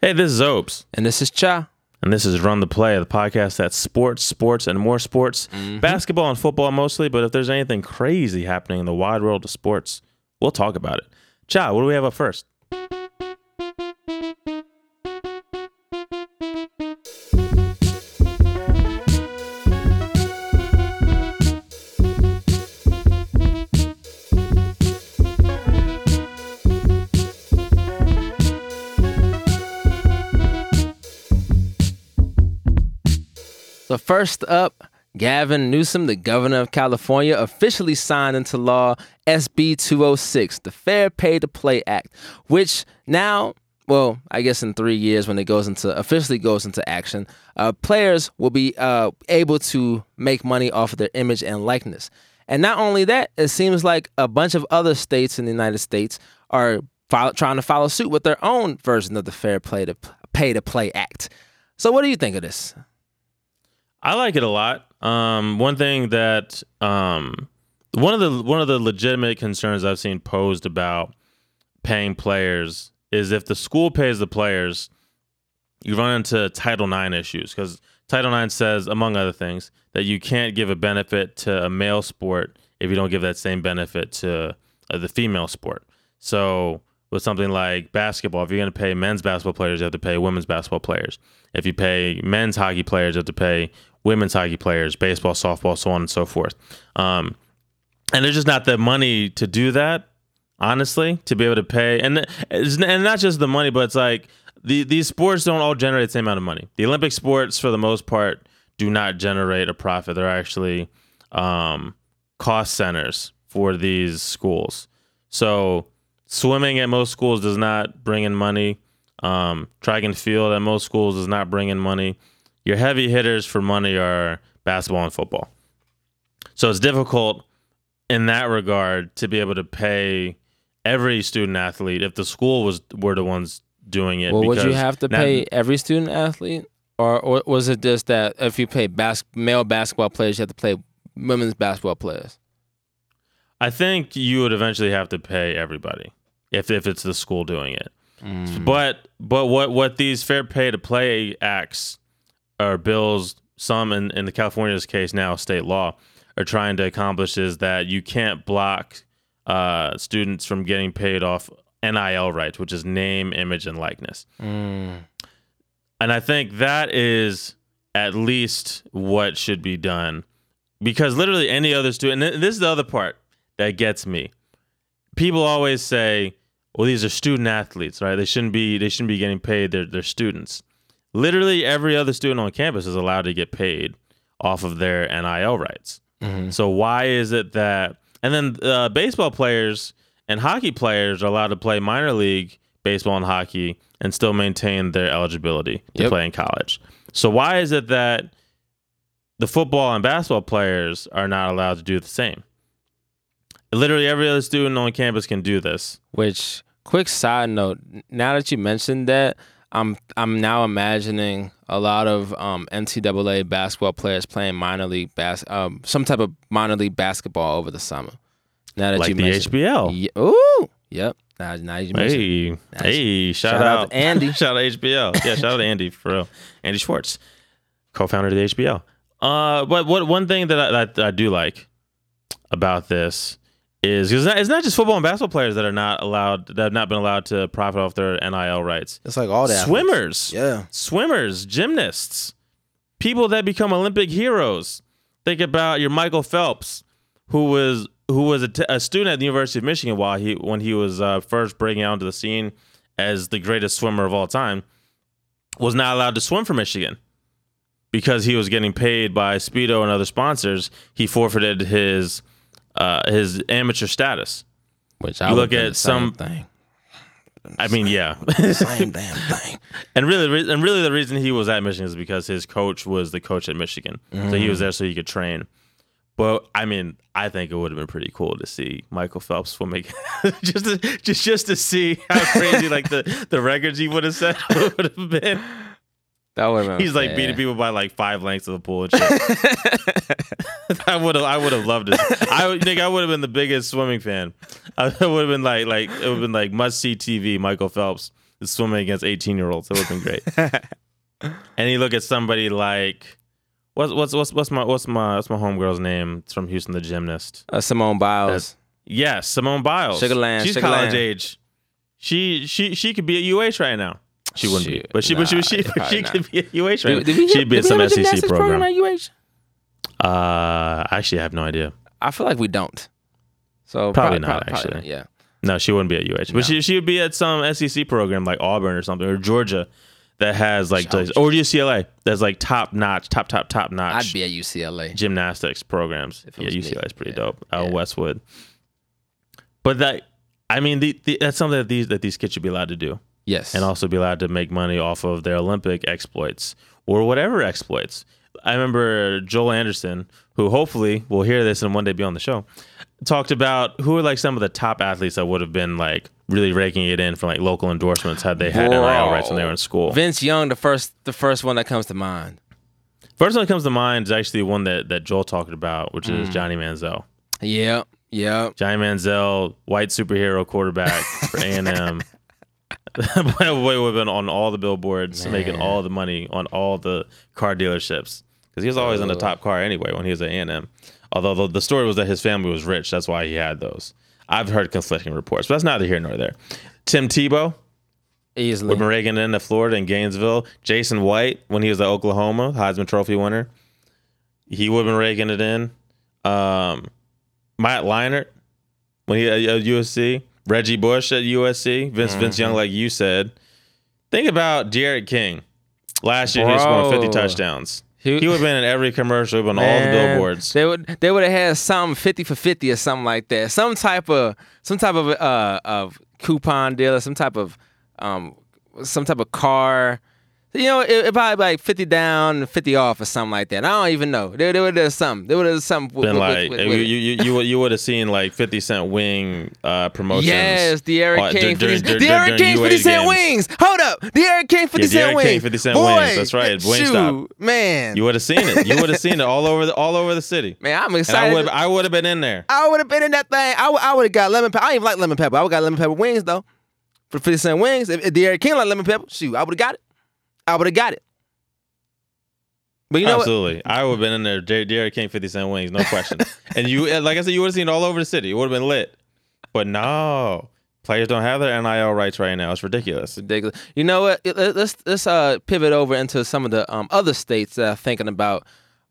Hey, this is Opes. And this is Cha. And this is Run the Play, the podcast that's sports, sports, and more sports. Mm-hmm. Basketball and football mostly, but if there's anything crazy happening in the wide world of sports, we'll talk about it. Cha, what do we have up first? First up, Gavin Newsom, the governor of California, officially signed into law SB 206, the Fair Pay to Play Act, which now, well, I guess in three years when it goes into officially goes into action, uh, players will be uh, able to make money off of their image and likeness. And not only that, it seems like a bunch of other states in the United States are follow, trying to follow suit with their own version of the Fair Play to Pay to Play Act. So, what do you think of this? I like it a lot. Um, one thing that um, one of the one of the legitimate concerns I've seen posed about paying players is if the school pays the players, you run into Title IX issues because Title IX says, among other things, that you can't give a benefit to a male sport if you don't give that same benefit to uh, the female sport. So with something like basketball, if you're going to pay men's basketball players, you have to pay women's basketball players. If you pay men's hockey players, you have to pay women's hockey players, baseball, softball, so on and so forth. Um, and there's just not the money to do that, honestly, to be able to pay. And and not just the money, but it's like the these sports don't all generate the same amount of money. The Olympic sports, for the most part, do not generate a profit. They're actually um, cost centers for these schools. So swimming at most schools does not bring in money. Um, track and field at most schools does not bring in money. Your heavy hitters for money are basketball and football. So it's difficult in that regard to be able to pay every student athlete if the school was were the ones doing it. Well, would you have to now- pay every student athlete, or, or was it just that if you pay bas- male basketball players, you have to play women's basketball players? I think you would eventually have to pay everybody if if it's the school doing it. Mm. But but what what these fair pay to play acts or bills, some in, in the California's case now state law, are trying to accomplish is that you can't block uh, students from getting paid off NIL rights, which is name, image, and likeness. Mm. And I think that is at least what should be done. Because literally any other student, and this is the other part that gets me. People always say, well, these are student athletes, right? They shouldn't be they shouldn't be getting paid. They're they're students. Literally every other student on campus is allowed to get paid off of their NIL rights. Mhm. So why is it that and then uh, baseball players and hockey players are allowed to play minor league baseball and hockey and still maintain their eligibility to Yep. play in college. So why is it that the football and basketball players are not allowed to do the same? Literally every other student on campus can do this. Which, quick side note, now that you mentioned that, I'm I'm now imagining a lot of um, NCAA basketball players playing minor league bas- um, some type of minor league basketball over the summer. Now that like you the mentioned, HBL. Ye- ooh, yep. Now, now you mentioned, Hey, hey, shout, Shout out out to Andy. shout out to HBL. Yeah, shout out to Andy for real. Andy Schwartz, co-founder of the HBL. Uh, but what one thing that I, that I do like about this is because it's not just football and basketball players that are not allowed that have not been allowed to profit off their NIL rights. it's like all that Swimmers, Yeah. swimmers, gymnasts, people that become Olympic heroes. Think about your Michael Phelps, who was who was a, t- a student at the University of Michigan while he when he was uh, first breaking out onto the scene as the greatest swimmer of all time, was not allowed to swim for Michigan because he was getting paid by Speedo and other sponsors. He forfeited his uh, his amateur status. Which I You look at some- thing. I mean, yeah. Same damn thing. And really, the and really, the reason he was at Michigan is because his coach was the coach at Michigan, so he was there so he could train. But I mean, I think it would have been pretty cool to see Michael Phelps swimming, just to, just just to see how crazy like the the records he would have set would have been. That would He's like beating people by like five lengths of the pool and shit. I would have, I would have loved it. I would think I would have been the biggest swimming fan. I would have been like, like it would have been like must see TV. Michael Phelps swimming against 18 year olds. That would have been great. and you look at somebody like what's what's what's what's my what's my what's my homegirl's name? It's from Houston, the gymnast. Uh, Simone Biles. Yes, Simone Biles. Sugarland, She's Sugarland. college age. She she she could be at UH right now. She wouldn't be, Shoot, but she but she nah, she, probably she could be at UH right Did- did we She'd be did at we some have SEC gymnastics program. at UH? Uh, actually, I have no idea. I feel like we don't. So Probably probably, not, probably actually. not, yeah. No, she wouldn't be at UH, but she she would be at some SEC program like Auburn or something or Georgia that has like those- or UCLA that's like top notch, top top top notch I'd be at UCLA. gymnastics programs. If Yeah. UCLA is pretty Yeah. dope. Out Yeah. Westwood. But that, I mean, the, the, that's something that these that these kids should be allowed to do, Yes. and also be allowed to make money off of their Olympic exploits or whatever exploits. I remember Joel Anderson, who hopefully will hear this and one day be on the show, talked about who are like some of the top athletes that would have been like really raking it in for like local endorsements had they had NIL rights when they were in school. Vince Young, the first the first one that comes to mind. First one that comes to mind is actually one that, that Joel talked about, which is mm. Johnny Manziel. Yep. Yep. Johnny Manziel, white superhero quarterback for A and M. Boy would have been on all the billboards, making all the money on all the car dealerships because he was always in the top car anyway when he was at A and M. Although the, the story was that his family was rich, that's why he had those. I've heard conflicting reports, but that's neither here nor there. Tim Tebow, Easily. Whitman Reagan into Florida in Gainesville. Jason White when he was at Oklahoma, Heisman Trophy winner. He would have been raking it in. Um, Matt Leinart when he at USC. Reggie Bush at USC. Vince Vince Young, like you said. Think about D'Eriq King. Last year he was scoring 50 touchdowns. He- He would have been in every commercial, on all the billboards. They would they would have had some fifty for fifty or something like that. Some type of some type of uh of coupon deal or some type of um some type of car. You know, it, it probably like fifty down, fifty off, or something like that. I don't even know. There, there would have something. There would have something. with- Been with- like with- you, you you you would you would have seen like 50 cent wing uh promotions. Yes, D'Eriq uh, King, dur- 50, dur- D'Eriq King, 50 cent wings. Hold up, D'Eriq King, 50 Yeah, the cent wings. King 50 cent wings. That's right, Wingstop. shoot, man. You would have seen it. You would have seen it all over the all over the city. man, I'm excited. would I would have been in there. I would have been in that thing. I would, I would have got lemon pepper. I don't even like lemon pepper. I would got lemon pepper wings though. For 50 cent wings. If, if D'Eriq King like lemon pepper, shoot, I would have got it. I would have got it. But you know what? Absolutely, I would have been in there. Der- D'Eriq King, fifty cent wings, no question. and you, like I said, you would have seen it all over the city. It would have been lit. But no, players don't have their NIL rights right now. It's ridiculous. Ridiculous. You know what? Let- Let's let's uh pivot over into some of the um other states that are thinking about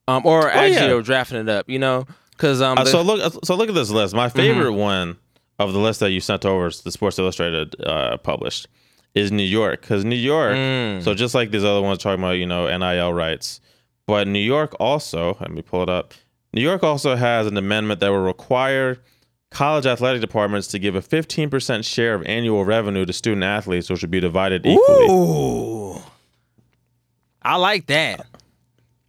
um or actually Oh, yeah. are drafting it up. You know, because um Uh, so look, so look at this list. My favorite one of the list that you sent over, is the Sports Illustrated uh, published, is New York. Because New York, Mm. so just like these other ones talking about, you know, NIL rights, but New York also, let me pull it up. New York also has an amendment that will require college athletic departments to give a 15% share of annual revenue to student athletes, which would be divided equally. Ooh. I like that.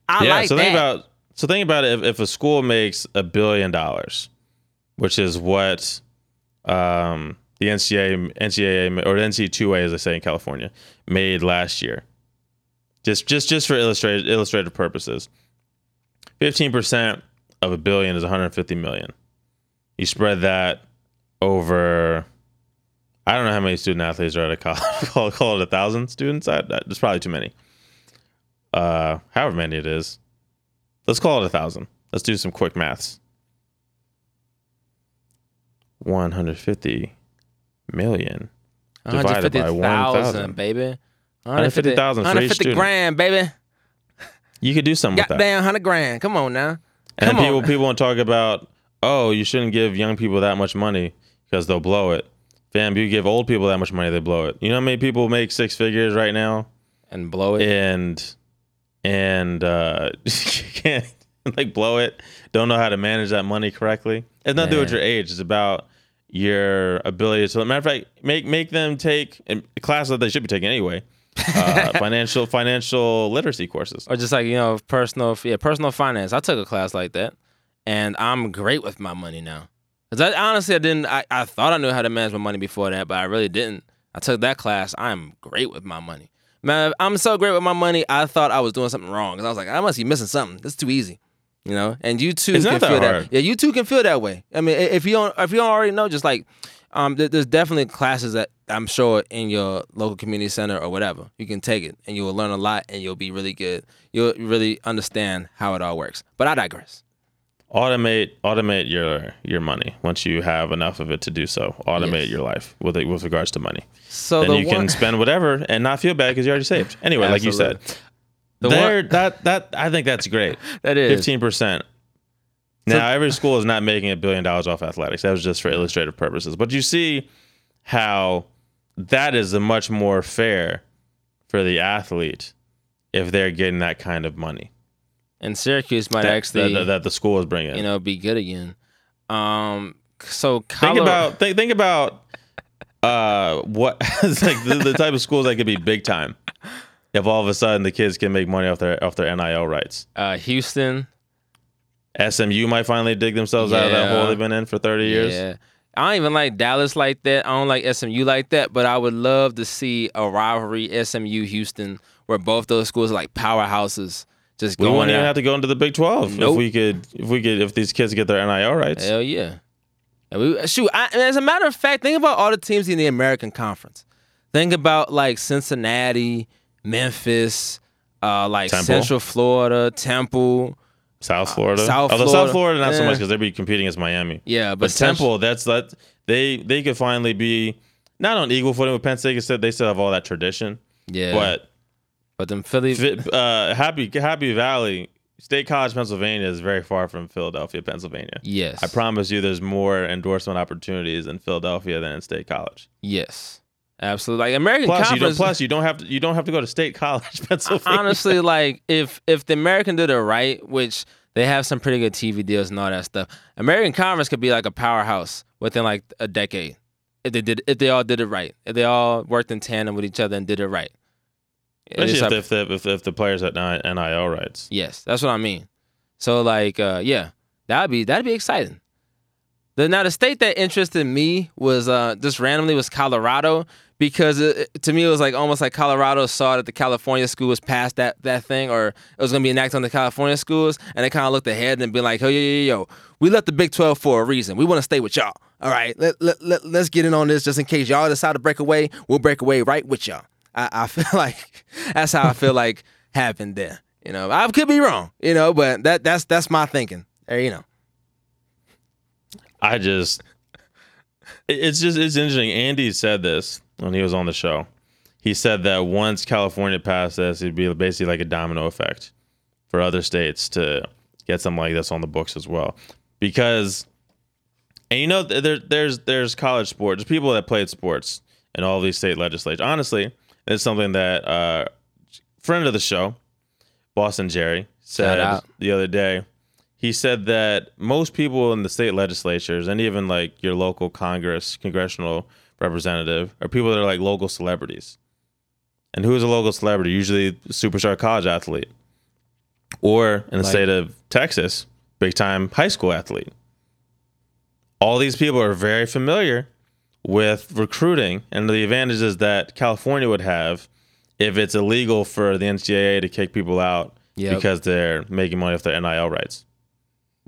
I yeah, like so that. think about so think about it. If, if a school makes a billion dollars, which is what um, the NCAA, NCAA or NC2A, as I say in California, made last year, just just just for illustrated illustrative purposes, fifteen percent of a billion is one hundred fifty million. You spread that over. I don't know how many student athletes are at a college. call, call it a thousand students. I, that's probably too many. Uh, however many it is, let's call it a thousand. Let's do some quick maths. One hundred fifty million. divided by 150,000, 1,000. baby. 150,000 for each 150 grand, baby. You could do something with that. Goddamn, 100 grand. Come on now. And Come people on. people want to talk about, oh, you shouldn't give young people that much money because they'll blow it. Fam, you give old people that much money, they blow it. You know how many people make six figures right now, And blow it. and and uh, can't like blow it. Don't know how to manage that money correctly. It's nothing to do with your age. It's about your ability to. Matter of fact, make make them take a class that they should be taking anyway. Uh, financial financial literacy courses. or just like, you know, personal, yeah, personal finance. I took a class like that. And I'm great with my money now. Because I, honestly, I didn't, I, I thought I knew how to manage my money before that, but I really didn't. I took that class. I'm great with my money. Man, I'm so great with my money. I thought I was doing something wrong. Because I was like, I must be missing something. This is too easy. You know, and you too It's can that feel that. Yeah, you too can feel that way. I mean, if you don't, if you don't already know, just like, um, there- there's definitely classes that I'm sure in your local community center or whatever, you can take it and you will learn a lot and you'll be really good. You'll really understand how it all works. But I digress. automate automate your your money once you have enough of it to do so automate Yes. your life with with regards to money So then the you one, can spend whatever and not feel bad because you already saved anyway like you said. The there one- that that i think that's great. That is. 15% now every school is not making a billion dollars off athletics. That was just for illustrative purposes. But you see how that is a much more fair for the athlete if they're getting that kind of money. And Syracuse might that, actually that, that the school is bringing. you know be good again. Um, so think about think, think about uh what like the, the type of schools that could be big time if all of a sudden the kids can make money off their off their NIL rights. uh, Houston. SMU might finally dig themselves out of that hole they've been in for 30 years. Yeah. I don't even like Dallas like that. I don't like SMU like that, but I would love to see a rivalry SMU Houston where both those schools are like powerhouses just We going wouldn't even have to go into the Big 12 if we could if we could if these kids get their NIL rights. Hell yeah. And we, shoot, I, and as a matter of fact, think about all the teams in the American Conference. Think about like Cincinnati, Memphis, uh, like Temple. Central Florida, Temple. South Florida. Uh, South Although Florida, South Florida not so much because they'd be competing against Miami. Yeah, but, But Temple, that's that they they could finally be not on equal footing with Penn State. 'cause They still have all that tradition, Yeah, but but then Philly, uh, Happy Happy Valley State College, Pennsylvania is very far from Philadelphia, Pennsylvania. yes, I promise you, there's more endorsement opportunities in Philadelphia than in State College. yes, absolutely. Like American Plus, you don't, Conference. plus you don't have to you don't have to go to State College, Pennsylvania. honestly, like if if the American did it right, which they have some pretty good TV deals and all that stuff, American Conference could be like a powerhouse within like a decade if they did if they all did it right. If they all worked in tandem with each other and did it right. especially if, like- the, if, the, if, the, if the players had ni- NIL rights. yes, that's what I mean. So like, uh, yeah, that'd be that'd be exciting. The, now the state that interested me was uh, just randomly was Colorado because it, to me it was like almost like Colorado saw that the California schools passed that that thing or it was gonna be enacted on the California schools and they kind of looked ahead and be like, oh yo yo yo, yo, we left the Big Twelve for a reason. We want to stay with y'all. All right, let, let, let, let's get in on this just in case y'all decide to break away. We'll break away right with y'all. I, I feel like that's how I feel like happened there. You know, I could be wrong. You know, but that that's that's my thinking. You know. I just, it's just, it's interesting. Andy said this when he was on the show. He said that once California passed this, it'd be basically like a domino effect for other states to get something like this on the books as well. Because, and you know, th- there, there's there's college sports, there's people that played sports in all these state legislatures. Honestly, it's something that uh, friend of the show, Boston Jerry, said the other day. He said that most people in the state legislatures and even like your local Congress, congressional representative, are people that are like local celebrities. And who is a local celebrity? Usually superstar college athlete. Or in the Like- state of Texas, big time high school athlete. All these people are very familiar with recruiting and the advantages that California would have if it's illegal for the NCAA to kick people out Yep. because they're making money off their NIL rights.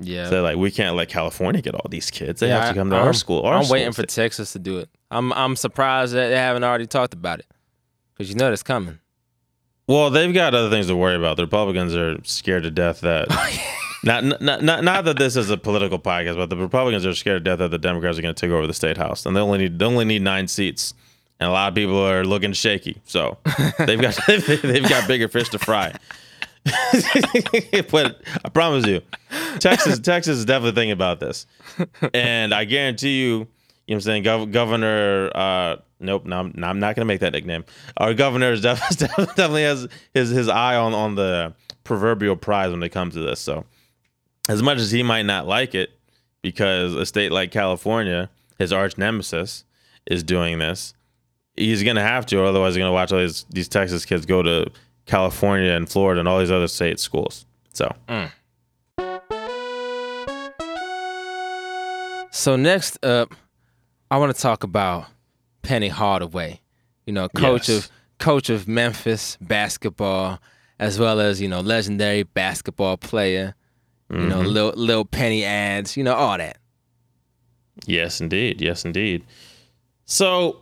Yeah. So like, we can't let California get all these kids. They Yeah, have to come to I'm- our school. Our I'm waiting school. for Texas to do it. I'm I'm surprised that they haven't already talked about it because you know that's coming. Well, they've got other things to worry about. The Republicans are scared to death that not, not not not that this is a political podcast, but the Republicans are scared to death that the Democrats are going to take over the state house, and they only need they only need nine seats, and a lot of people are looking shaky. So they've got they've got bigger fish to fry. but I promise you, Texas Texas is definitely thinking about this, and I guarantee you, you know what I'm saying, Gov- Governor. Uh, nope, no, I'm, no, I'm not going to make that nickname. Our governor is def- definitely has his his eye on on the proverbial prize when it comes to this. So, as much as he might not like it, because a state like California, his arch nemesis, is doing this, he's going to have to, or otherwise, he's going to watch all these these Texas kids go to California and Florida and all these other state schools. So, mm. So next up, I want to talk about Penny Hardaway. You know, coach Yes. of coach of Memphis basketball, as well as you know legendary basketball player. You know, mm-hmm. little little penny ads. You know all that. Yes, indeed. Yes, indeed. So,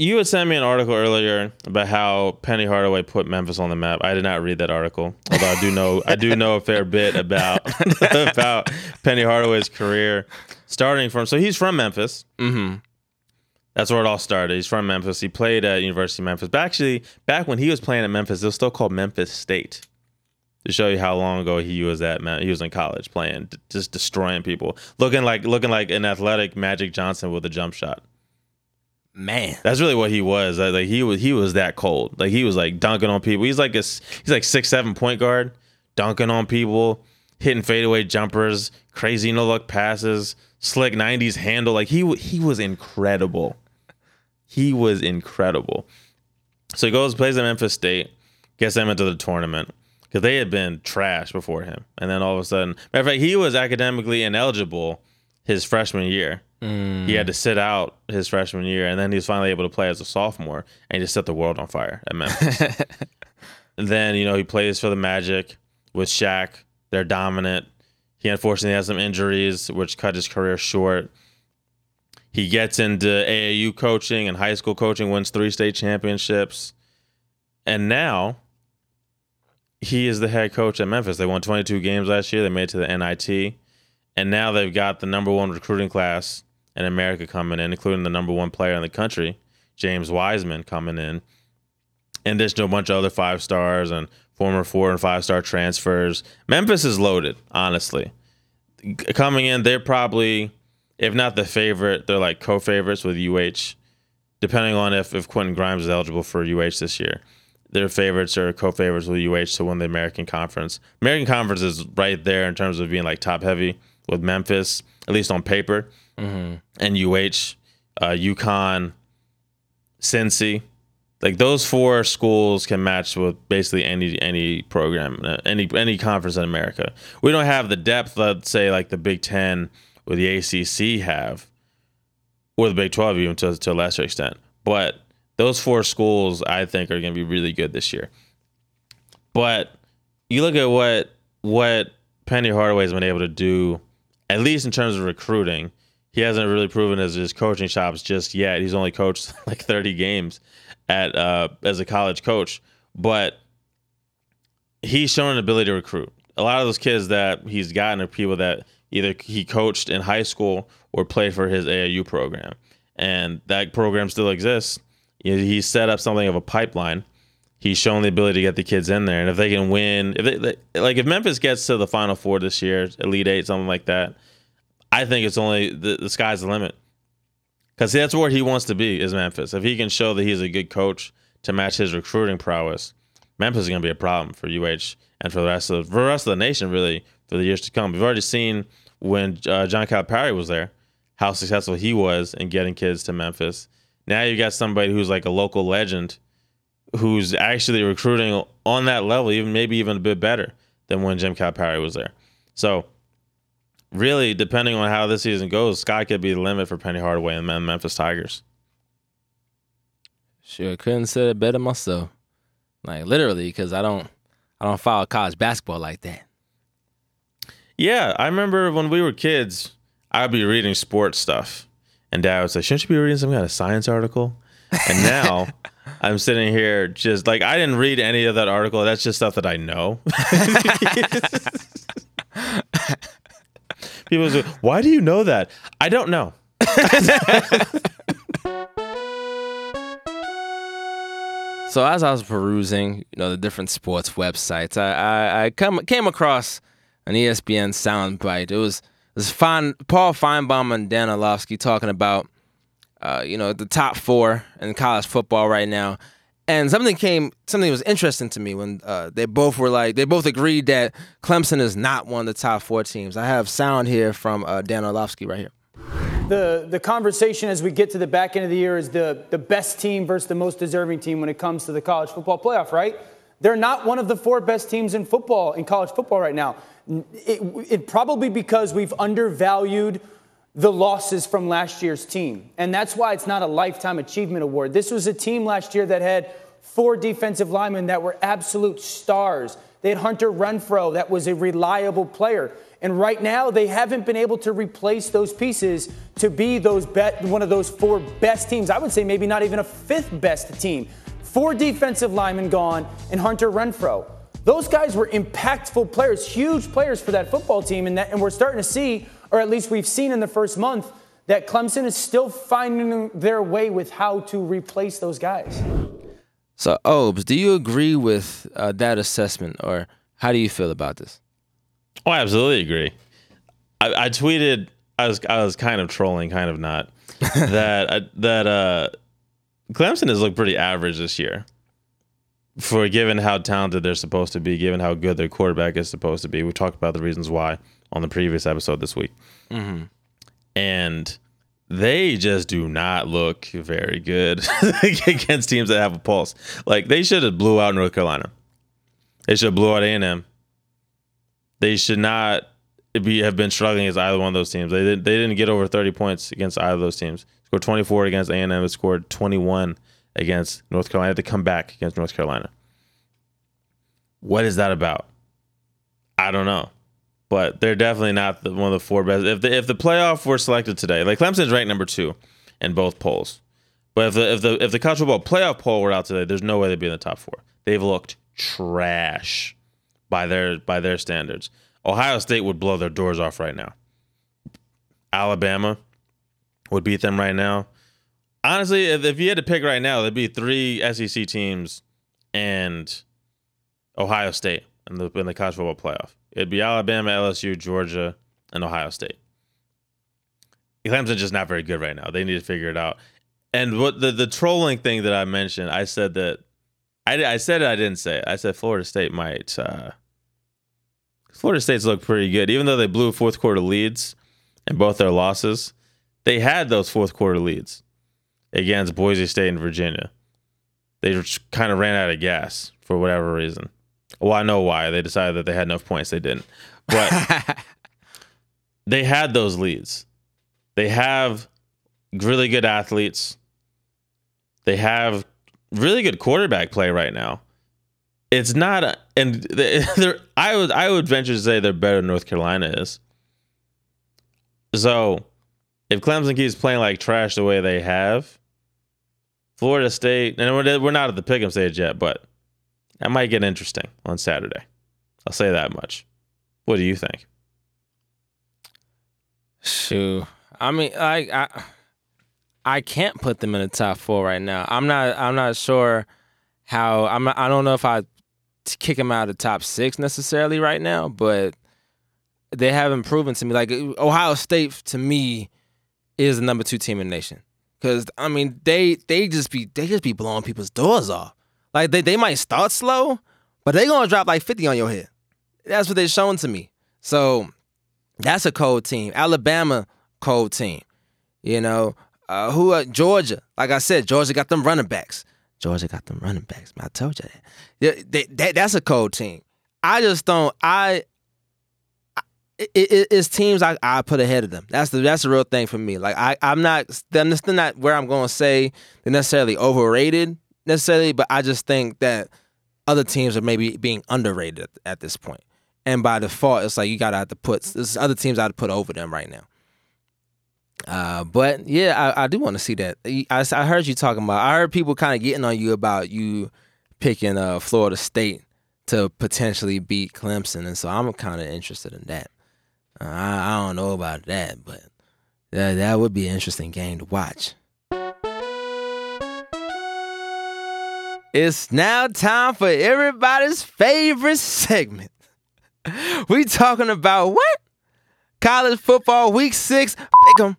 you had sent me an article earlier about how Penny Hardaway put Memphis on the map. I did not read that article, although I do know I do know a fair bit about about Penny Hardaway's career, starting from. So he's from Memphis. Mm-hmm. That's where it all started. He's from Memphis. He played at University of Memphis. But actually, back when he was playing at Memphis, it was still called Memphis State. To show you how long ago he was at, he was in college playing, just destroying people, looking like looking like an athletic Magic Johnson with a jump shot. Man, that's really what he was. Like he was, he was that cold. Like he was like dunking on people. He's like a, he's like six seven point guard, dunking on people, hitting fadeaway jumpers, crazy no look passes, slick '90s handle. Like he he was incredible. He was incredible. So he goes plays at Memphis State, gets them into the tournament because they had been trash before him, and then all of a sudden, matter of fact, he was academically ineligible his freshman year Mm. He had to sit out his freshman year, and then he was finally able to play as a sophomore, and he just set the world on fire at Memphis. then you know he plays for the Magic with Shaq. They're dominant. He unfortunately has some injuries, which cut his career short. He gets into AAU coaching and high school coaching, wins three state championships, and now he is the head coach at Memphis. They won 22 games last year. They made it to the NIT, and now they've got the number one recruiting class in America coming in, including the number one player in the country, James Wiseman, coming in. And there's a bunch of other five stars and former four and five star transfers. Memphis is loaded, honestly. Coming in, they're probably, if not the favorite, they're like co favorites with UH, depending on if, if Quentin Grimes is eligible for UH this year. Their favorites are co favorites with UH to win the American Conference. American Conference is right there in terms of being like top heavy with Memphis, at least on paper mm-hmm. NUH, uh, UConn, Cincy. Like those four schools can match with basically any any program, uh, any any conference in America. We don't have the depth, let's say, like the Big Ten or the ACC have, or the Big Twelve even to to a lesser extent. But those four schools, I think, are going to be really good this year. But you look at what what Penny Hardaway has been able to do, at least in terms of recruiting he hasn't really proven his, his coaching chops just yet. He's only coached like 30 games at uh, as a college coach, but he's shown an ability to recruit. A lot of those kids that he's gotten are people that either he coached in high school or played for his AAU program, and that program still exists. He set up something of a pipeline. He's shown the ability to get the kids in there, and if they can win, if they, like if Memphis gets to the Final Four this year, Elite Eight, something like that I think it's only the, the sky's the limit because that's where he wants to be is Memphis. If he can show that he's a good coach to match his recruiting prowess, Memphis is going to be a problem for UH and for the rest of for the rest of the nation really for the years to come. We've already seen when uh, John Calipari was there how successful he was in getting kids to Memphis. Now you got somebody who's like a local legend who's actually recruiting on that level, even maybe even a bit better than when Jim Calipari was there. So really, depending on how this season goes, sky could be the limit for Penny Hardaway and the Memphis Tigers. Sure, couldn't say it better myself. Like literally, because I don't, I don't follow college basketball like that. Yeah, I remember when we were kids, I'd be reading sports stuff, and Dad would say, "Shouldn't you be reading some kind of science article?" And now I'm sitting here just like I didn't read any of that article. That's just stuff that I know. People say, "Why do you know that?" I don't know. so as I was perusing, you know, the different sports websites, I I, I come, came across an ESPN soundbite. It was it was Paul Finebaum and Dan Orlovsky talking about, uh, you know, the top four in college football right now. And something came, something was interesting to me when uh, they both were like, they both agreed that Clemson is not one of the top four teams. I have sound here from uh, Dan Orlovsky right here. The, the conversation as we get to the back end of the year is the, the best team versus the most deserving team when it comes to the college football playoff, right? They're not one of the four best teams in football, in college football right now. It, it probably because we've undervalued the losses from last year's team. And that's why it's not a lifetime achievement award. This was a team last year that had four defensive linemen that were absolute stars. They had Hunter Renfrow that was a reliable player. And right now, they haven't been able to replace those pieces to be those bet, one of those four best teams. I would say maybe not even a fifth best team. Four defensive linemen gone and Hunter Renfrow. Those guys were impactful players, huge players for that football team. And, that, and we're starting to see, or at least we've seen in the first month, that Clemson is still finding their way with how to replace those guys. So, Obes, do you agree with uh, that assessment, or how do you feel about this? Oh, I absolutely agree. I, I tweeted. I was I was kind of trolling, kind of not. that uh, that uh, Clemson has looked pretty average this year. For given how talented they're supposed to be, given how good their quarterback is supposed to be, we talked about the reasons why on the previous episode this week, mm-hmm. and they just do not look very good against teams that have a pulse. Like they should have blew out North Carolina. They should have blew out A and M they should not be have been struggling against either one of those teams. They didn't they didn't get over 30 points against either of those teams. Scored 24 against A&M, scored 21 against North Carolina Had to come back against North Carolina. What is that about? I don't know. But they're definitely not the, one of the four best. If the if the playoff were selected today, like Clemson's ranked number two in both polls. But if the if the if the college football playoff poll were out today, there's no way they'd be in the top four. They've looked trash by their by their standards. Ohio State would blow their doors off right now. Alabama would beat them right now. Honestly, if, if you had to pick right now, there'd be three SEC teams and Ohio State in the in the college football playoff. It'd be Alabama, LSU, Georgia, and Ohio State. Clemson's just not very good right now. They need to figure it out. And what the the trolling thing that I mentioned, I said that I, I said it, I didn't say it. I said Florida State might uh, Florida State's looked pretty good, even though they blew fourth quarter leads in both their losses. They had those fourth quarter leads against Boise State and Virginia. They kind of ran out of gas for whatever reason. Well, I know why. They decided that they had enough points. They didn't, but they had those leads. They have really good athletes. They have really good quarterback play right now it's not, a, and they're, I would I would venture to say they're better than North Carolina is. So, if Clemson keeps playing like trash the way they have, Florida State, and we're, we're not at the pick'em stage yet, but that might get interesting on Saturday. I'll say that much. What do you think? Shoot, I mean, I I I can't put them in the top four right now. I'm not I'm not sure how I'm. I don't know if I kick them out of the top six necessarily right now, but they haven't proven to me. Like Ohio State to me is the number two team in the nation. Cause I mean they they just be they just be blowing people's doors off. Like they, they might start slow, but they gonna drop like 50 on your head. That's what they're showing to me. So that's a cold team. Alabama, cold team. You know, uh, who uh, Georgia? Like I said, Georgia got them running backs. Georgia got them running backs. I told you that. They, they, that that's a cold team. I just don't. I it, it, it's teams I, I put ahead of them. That's the that's the real thing for me. Like I I'm not that's not where I'm going to say they're necessarily overrated necessarily, but I just think that other teams are maybe being underrated at, this point. And by default, it's like you gotta have to put there's other teams I have to put over them right now. Uh, but yeah, I, I do want to see that. I, I heard you talking about. I heard people kind of getting on you about you picking uh, Florida State to potentially beat Clemson, and so I'm kind of interested in that. Uh, I, I don't know about that, but that that would be an interesting game to watch. It's now time for everybody's favorite segment. We talking about what? College football week six. Pick 'em.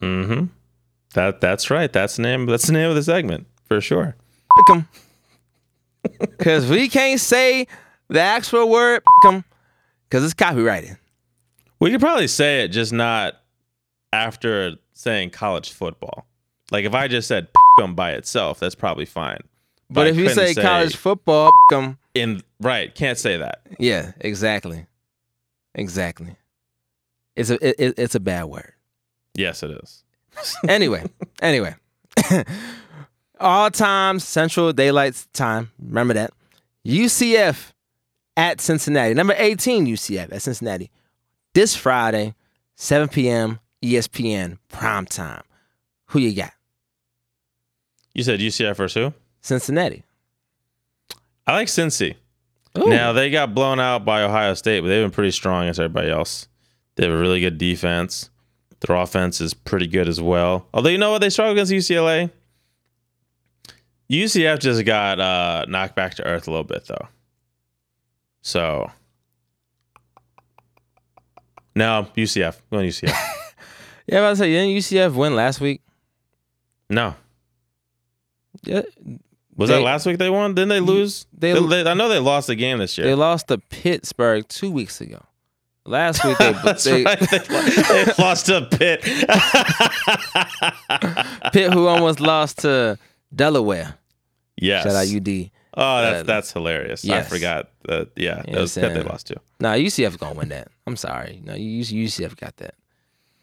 Mm-hmm. That that's right. That's the name. That's the name of the segment for sure. Pick 'em. Cause we can't say the actual word pick 'em because it's copyrighted. We could probably say it, just not after saying college football. Like if I just said pick 'em by itself, that's probably fine. But, if you say, say, college football, pick 'em. In right, can't say that. Yeah, exactly, exactly. It's a it, it's a bad word. Yes, it is. anyway, anyway. All time Central Daylight Time. Remember that. UCF at Cincinnati. Number 18 UCF at Cincinnati. this Friday, 7 p.m. ESPN prime time. Who you got? You said UCF versus who? Cincinnati. I like Cincy. Ooh. Now they got blown out by Ohio State, but they've been pretty strong against everybody else. They have a really good defense. Their offense is pretty good as well. Although you know what, they struggle against UCLA. UCF just got uh, knocked back to earth a little bit though. So no UCF. Going UCF. yeah, I was about to say, didn't UCF win last week? no. Yeah, Was They- that last week they won? Didn't they lose? they- They- they- I know they lost the game this year. they lost to Pittsburgh two weeks ago. Last week they, they right. They, they lost to Pitt. Pitt, who almost lost to Delaware. yes. Shout out UD. Oh, that's Uh, that's hilarious. I forgot that. Yeah, You that was Pitt they lost to. Nah, UCF gonna win that. I'm sorry. No, you UCF got that.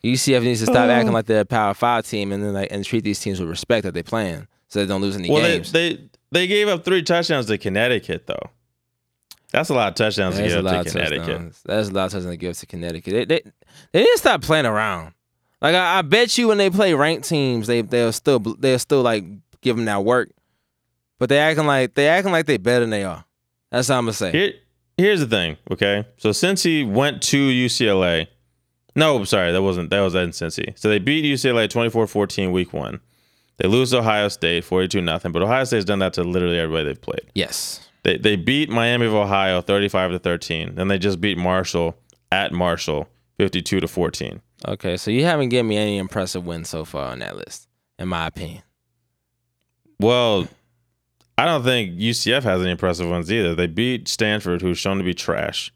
UCF needs to stop Oh. acting like they're a Power Five team and then like and treat these teams with respect that they're playing, so they don't lose any Well, games. they they gave up three touchdowns to Connecticut though. That's a lot of touchdowns There's to a give lot up of to Connecticut. touchdowns. There's a lot of touchdowns to give to Connecticut. They, they they to stop playing around. Like I, I bet you when they play ranked teams, they they'll still they'll still like give them that work, but they acting like they acting like they better than they are. That's all I'm gonna say. Here, here's the thing. Okay, so since he went to UCLA, no, sorry, that wasn't that was in Cincy. So they beat UCLA 24-14 week one. They lose to Ohio State 42 nothing, but Ohio State's done that to literally everybody they've played. Yes. They they beat Miami of Ohio 35 to 13. Then they just beat Marshall at Marshall 52 to 14. Okay, so you haven't given me any impressive wins so far on that list, in my opinion. Well, I don't think UCF has any impressive ones either. They beat Stanford, who's shown to be trash.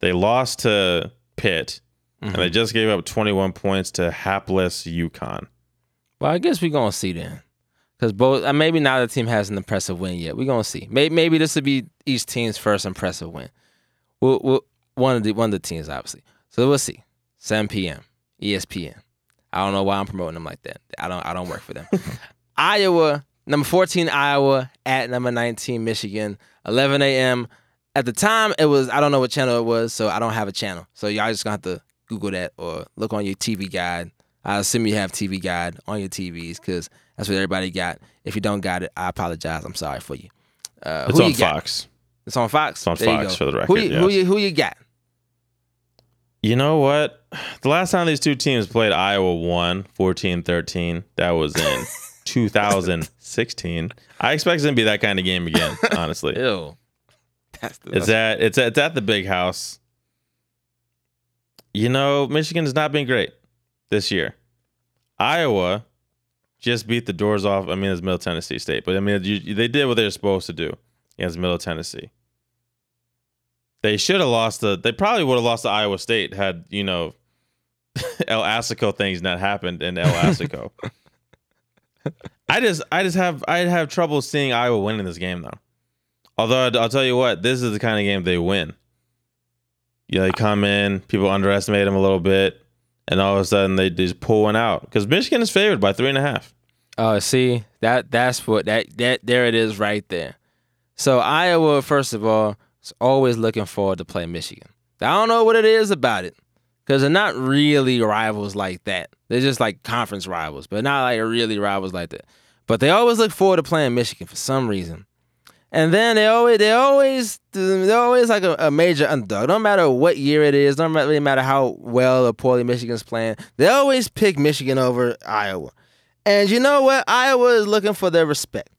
They lost to Pitt, and they mm-hmm. just gave up 21 points to hapless UConn. Well, I guess we're gonna see then, because both uh, maybe neither team has an impressive win yet. We're gonna see. Maybe, maybe this will be each team's first impressive win. We'll, we'll, one of the one of the teams, obviously. So we'll see. 7 p.m. ESPN. I don't know why I'm promoting them like that. I don't. I don't work for them. Iowa, number 14, Iowa at number 19, Michigan. 11 a.m. At the time, it was. I don't know what channel it was, so I don't have a channel. So y'all just gonna have to Google that or look on your TV guide. I assume you have TV guide on your TVs because that's what everybody got. If you don't got it, I apologize. I'm sorry for you. Uh, It's who on you got? Fox. It's on Fox. It's on There Fox, for the Who record, you, who you who you got? You know what? The last time these two teams played, Iowa won 14 13. That was in 2016. I expect it to be that kind of game again, honestly. Ew. That's the, It's at it's at, it's at the big house. You know, Michigan has not been great this year. Iowa just beat the doors off. I mean, it's Middle Tennessee State, but I mean, you, they did what they were supposed to do against Middle Tennessee. They should have lost the. They probably would have lost to Iowa State had you know El Asico things not happened in El Asico. I just, I just have, I have trouble seeing Iowa winning this game though. Although I'll tell you what, this is the kind of game they win. You know, they come in, people underestimate them a little bit, and all of a sudden they just pull one out because Michigan is favored by three and a half. Oh, see that that's what that that there it is right there. So Iowa, first of all, is always looking forward to play Michigan. I don't know what it is about it because they're not really rivals like that. They're just like conference rivals, but not like really rivals like that. But they always look forward to playing Michigan for some reason. And then they always they always they're always like a, a major underdog. No matter what year it is, no really matter how well or poorly Michigan's playing, they always pick Michigan over Iowa. And you know what? Iowa is looking for their respect,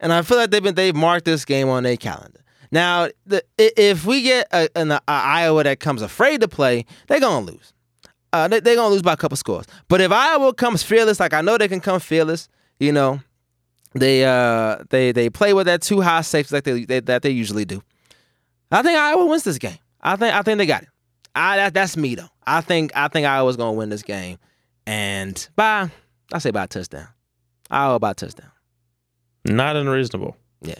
and I feel like they've been they've marked this game on their calendar. Now, the, if we get a, an a Iowa that comes afraid to play, they're gonna lose. Uh, they, they're gonna lose by a couple scores. But if Iowa comes fearless, like I know they can come fearless, you know, they uh they they play with that two high safety like they, they that they usually do. I think Iowa wins this game. I think I think they got it. I that, that's me though. I think I think Iowa's gonna win this game, and by I say by a touchdown. Iowa by touchdown. Not unreasonable. Yeah.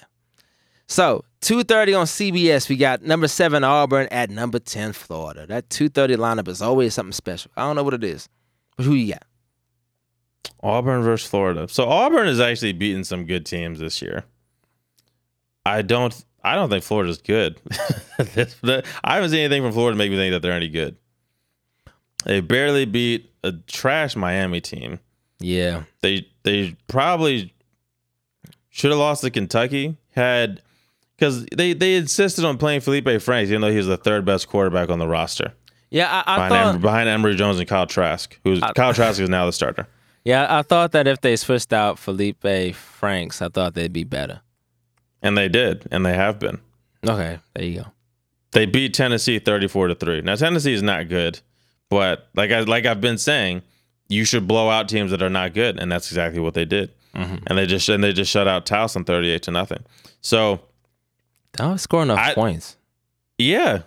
So two thirty on CBS, we got number seven Auburn at number ten Florida. That two thirty lineup is always something special. I don't know what it is, but who you got? Auburn versus Florida. So Auburn has actually beaten some good teams this year. I don't. I don't think Florida's good. I haven't seen anything from Florida to make me think that they're any good. They barely beat a trash Miami team. Yeah. They they probably should have lost to Kentucky. Had because they they insisted on playing Felipe Franks, even though he was the third best quarterback on the roster Yeah, I, I behind, thought. Em- behind Emory Jones and Kyle Trask, who's Kyle Trask is now the starter. Yeah, I thought that if they switched out Feleipe Franks, I thought they'd be better. And they did, and they have been. Okay, there you go. They beat Tennessee 34 to 3. Now Tennessee is not good, but like I like I've been saying, you should blow out teams that are not good, and that's exactly what they did. And they just and they just shut out Towson 38 to nothing. So, They don't score enough I- points. yeah.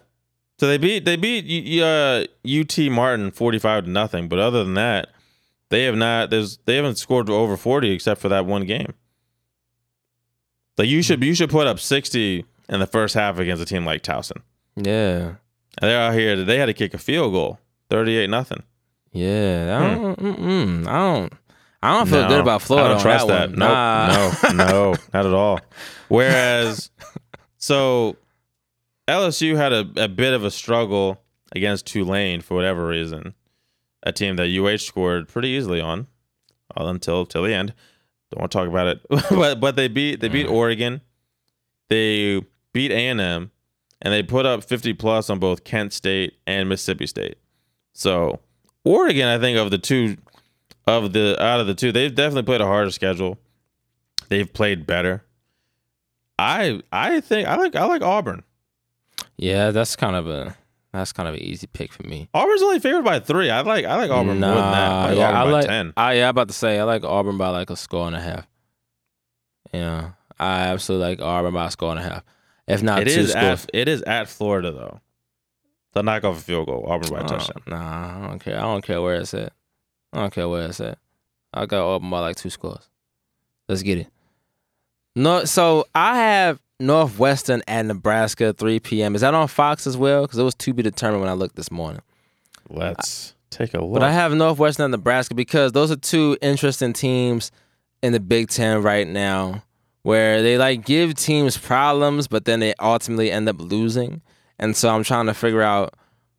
So they beat they beat uh, UT Martin 45 to nothing, but other than that, they have not there's they haven't scored over 40 except for that one game. Like you should you should put up 60 in the first half against a team like Towson. Yeah. And they're out here. They had to kick a field goal, thirty-eight nothing. Yeah. I hmm. don't, mm-mm, I don't. I don't feel good about Florida. I don't on trust that. that. Nope, Nah. no, no, not at all. Whereas, so LSU had a, a bit of a struggle against Tulane for whatever reason, a team that UH scored pretty easily on, uh, until till the end. Don't want to talk about it, but but they beat they beat Oregon, they beat A and M, and they put up fifty plus on both Kent State and Mississippi State. So Oregon, I think of the two of the out of the two, they've definitely played a harder schedule. They've played better. I I think I like I like Auburn. Yeah, that's kind of a that's kind of an easy pick for me. Auburn's only favored by three. I like I like Auburn more than that. I like yeah, Auburn I by like. ten. I yeah, I'm about to say I like Auburn by like a score and a half. Yeah, I absolutely like Auburn by a score and a half. If not it two is at, it is at Florida though. The knock off a field goal. Auburn by a Oh, touchdown. nah, I don't care. I don't care where it's at. I don't care where it's at. I got Auburn by like two scores. Let's get it. No, so I have Northwestern at Nebraska, 3 p.m. Is that on Fox as well? Because it was to be determined when I looked this morning. Let's take a look. But I have Northwestern and Nebraska because those are two interesting teams in the Big Ten right now, where they like give teams problems, but then they ultimately end up losing. And so I'm trying to figure out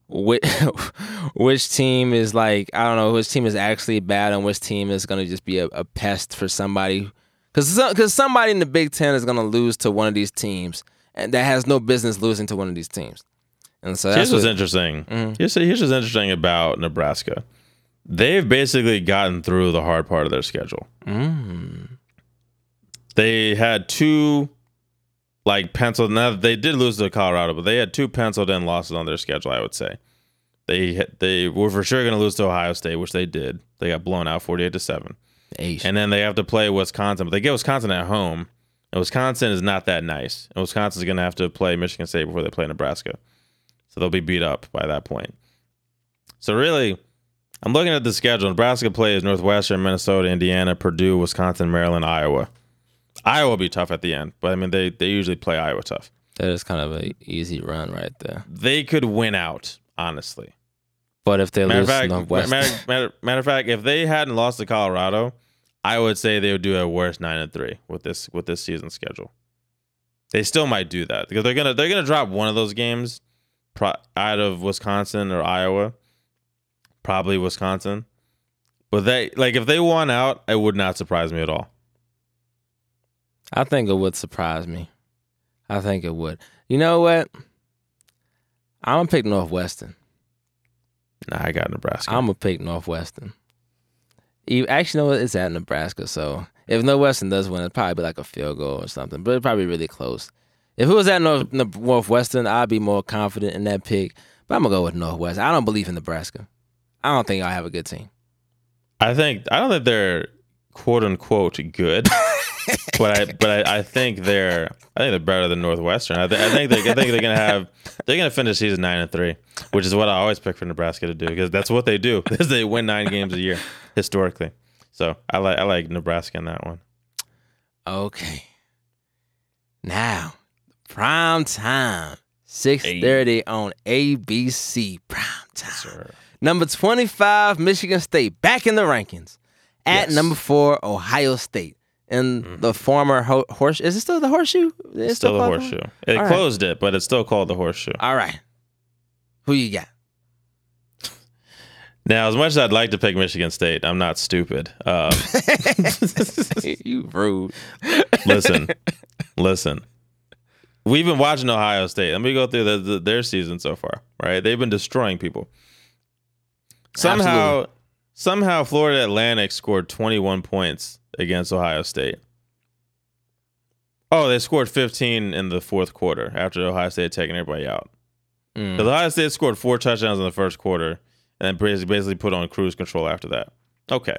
which which team is like I don't know which team is actually bad and which team is going to just be a, a pest for somebody. Because because somebody in the Big Ten is going to lose to one of these teams, and that has no business losing to one of these teams. And so Here's that's what's what, interesting. Mm-hmm. Here's, here's what's interesting about Nebraska. They've basically gotten through the hard part of their schedule. Mm. They had two, like penciled. Now they did lose to Colorado, but they had two penciled in losses on their schedule. I would say they they were for sure going to lose to Ohio State, which they did. They got blown out forty eight to seven, Eish. and then they have to play Wisconsin, but they get Wisconsin at home. And Wisconsin is not that nice. And Wisconsin's going to have to play Michigan State before they play Nebraska. So they'll be beat up by that point. So really, I'm looking at the schedule. Nebraska plays Northwestern, Minnesota, Indiana, Purdue, Wisconsin, Maryland, Iowa. Iowa will be tough at the end, but I mean they they usually play Iowa tough. That is kind of an easy run right there. They could win out, honestly. But if they Matter lose fact, Northwestern, matter, matter, matter of fact, if they hadn't lost to Colorado, I would say they would do a worse nine and three with this with this season schedule. They still might do that because they're gonna they're gonna drop one of those games pro- out of Wisconsin or Iowa, probably Wisconsin. But they like if they won out, it would not surprise me at all. I think it would surprise me. I think it would. You know what? I'm gonna pick Northwestern. Nah, I got Nebraska. I'm gonna pick Northwestern. You actually know what? It's at Nebraska, so if Northwestern does win, it'd probably be like a field goal or something, but it'd probably be really close. If it was at North, Northwestern, I'd be more confident in that pick. But I'm gonna go with Northwestern. I don't believe in Nebraska. I don't think I have a good team. I think I don't think they're quote unquote good, but I but I, I think they're I think they're better than Northwestern. I, th- I think they I think they're gonna have they're gonna finish season nine and three, which is what I always pick for Nebraska to do because that's what they do. Is they win nine games a year historically. So I like I like Nebraska in that one. Okay. Now, prime time. 6.30 on ABC. Prime time. Number 25, Michigan State. Back in the rankings. At Yes. number four, Ohio State. And the former ho- horse. Is it still the horseshoe? It's Still the called horseshoe. It All right. closed it, but it's still called the horseshoe. All right. Who you got? Now, as much as I'd like to pick Michigan State, I'm not stupid. Um, you rude. listen, listen. We've been watching Ohio State. Let me go through the, the, their season so far. Right, they've been destroying people. Somehow, Absolutely. somehow, Florida Atlantic scored 21 points against Ohio State. Oh, they scored 15 in the fourth quarter after Ohio State had taken everybody out. Mm. 'Cause Ohio State scored four touchdowns in the first quarter and then basically put on cruise control after that. Okay.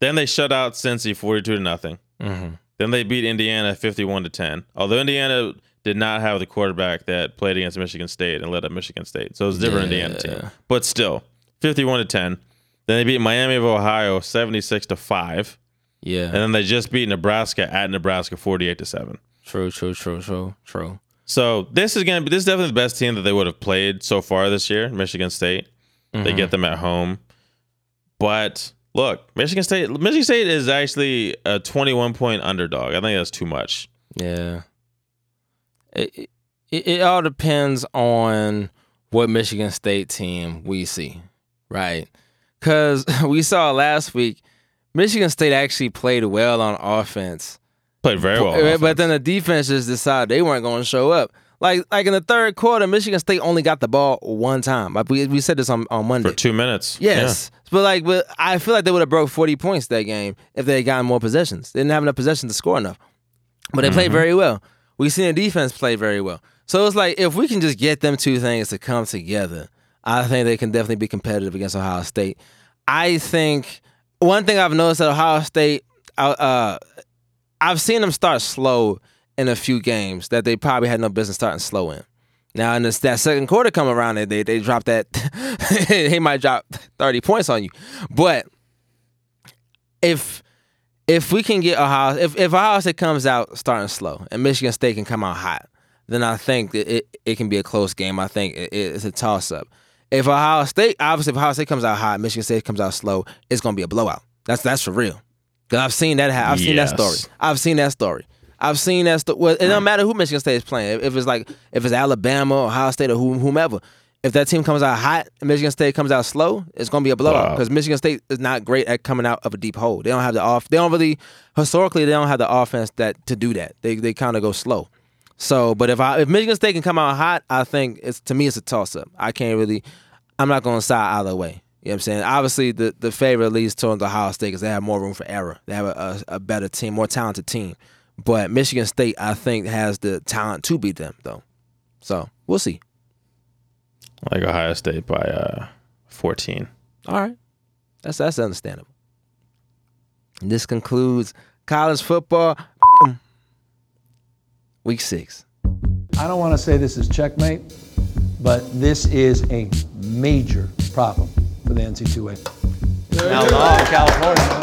Then they shut out Cincy 42 to nothing. Mhm. Then they beat Indiana 51 to 10. Although Indiana did not have the quarterback that played against Michigan State and led up Michigan State. So it was a different Indiana Yeah. team. But still, 51 to 10. Then they beat Miami of Ohio 76 to 5. Yeah. And then they just beat Nebraska at Nebraska 48 to 7. True, true, true, true, true. So this is gonna be this is definitely the best team that they would have played so far this year, Michigan State. They mm-hmm. get them at home. But look, Michigan State Michigan State is actually a 21 point underdog. I think that's too much. Yeah. It, it it all depends on what Michigan State team we see, right? Because we saw last week, Michigan State actually played well on offense, Played very well. on eh, but, then the defense just decided they weren't going to show up. Like like in the third quarter, Michigan State only got the ball one time. Like we, we said this on, on Monday. for two minutes. Yes. But like, but I feel like they would have broke forty points that game if they had gotten more possessions. They didn't have enough possessions to score enough. But they played mm-hmm. very well. We seen the defense play very well. So it's like if we can just get them two things to come together, I think they can definitely be competitive against Ohio State. I think one thing I've noticed at Ohio State, uh, I've seen them start slow in a few games that they probably had no business starting slow in. Now in this, that second quarter come around, they they, drop that they might drop thirty points on you, but if if we can get Ohio, if if Ohio State comes out starting slow and Michigan State can come out hot, then I think that it it can be a close game. I think it, it's a toss up. If Ohio State, obviously, if Ohio State comes out hot, Michigan State comes out slow, it's gonna be a blowout. That's that's for real. Cause I've seen that. Ha- I've seen that story. I've seen that story. I've seen that. Sto- well, it don't matter who Michigan State is playing. If, it's like if it's Alabama, Ohio State, or whom- whomever. If that team comes out hot and Michigan State comes out slow, it's gonna be a blowout Wow. because Michigan State is not great at coming out of a deep hole. They don't have the off. They don't really historically they don't have the offense that to do that. They they kind of go slow. So, but if I if Michigan State can come out hot, I think it's to me it's a toss up. I can't really. I'm not going to side either way. You know what I'm saying? Obviously, the, the favorite leads towards Ohio State because they have more room for error. They have a, a, a better team, more talented team. But Michigan State, I think, has the talent to beat them, though. So we'll see. Like Ohio State by uh, 14. All right, that's that's understandable. And this concludes college football week six. I don't want to say this is checkmate, but this is a major problem for the NC2A. Now, law in California.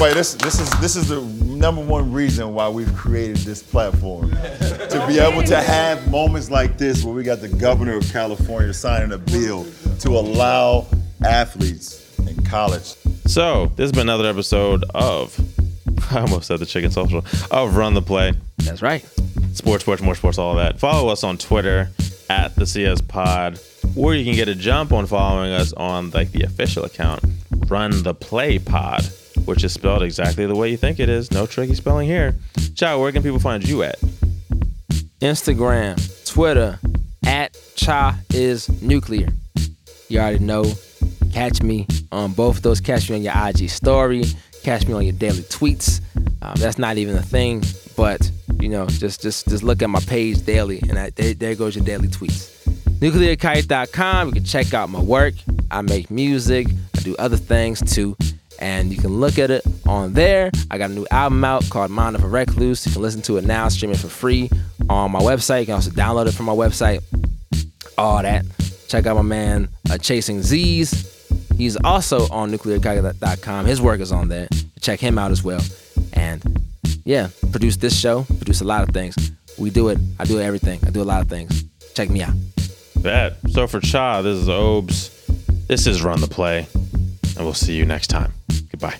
Wait, this this is this is the number one reason why we've created this platform to be able to have moments like this where we got the governor of California signing a bill to allow athletes in college So this has been another episode of I almost said the chicken social of Run the Play. That's right. Sports, sports, more sports, all of that. Follow us on Twitter at the CS Pod, or you can get a jump on following us on like the official account, Run the Play Pod, which is spelled exactly the way you think it is. No tricky spelling here. Ciao. Where can people find you at? Instagram, Twitter, at Cha is nuclear. You already know. Catch me on both of those. Catch me on your IG story. Catch me on your daily tweets. Um, that's not even a thing, but you know, just just just look at my page daily, and I, there, there goes your daily tweets. NuclearKite.com. You can check out my work. I make music. I do other things too. And you can look at it on there. I got a new album out called Mind of a Recluse. You can listen to it now, stream it for free on my website. You can also download it from my website. All that. Check out my man uh, Chasing Z's. He's also on nuclearkite.com. His work is on there. Check him out as well. And yeah, produce this show, produce a lot of things. We do it. I do everything. I do a lot of things. Check me out. That. So for Cha, this is Obes. This is Run the Play, and we'll see you next time. Goodbye.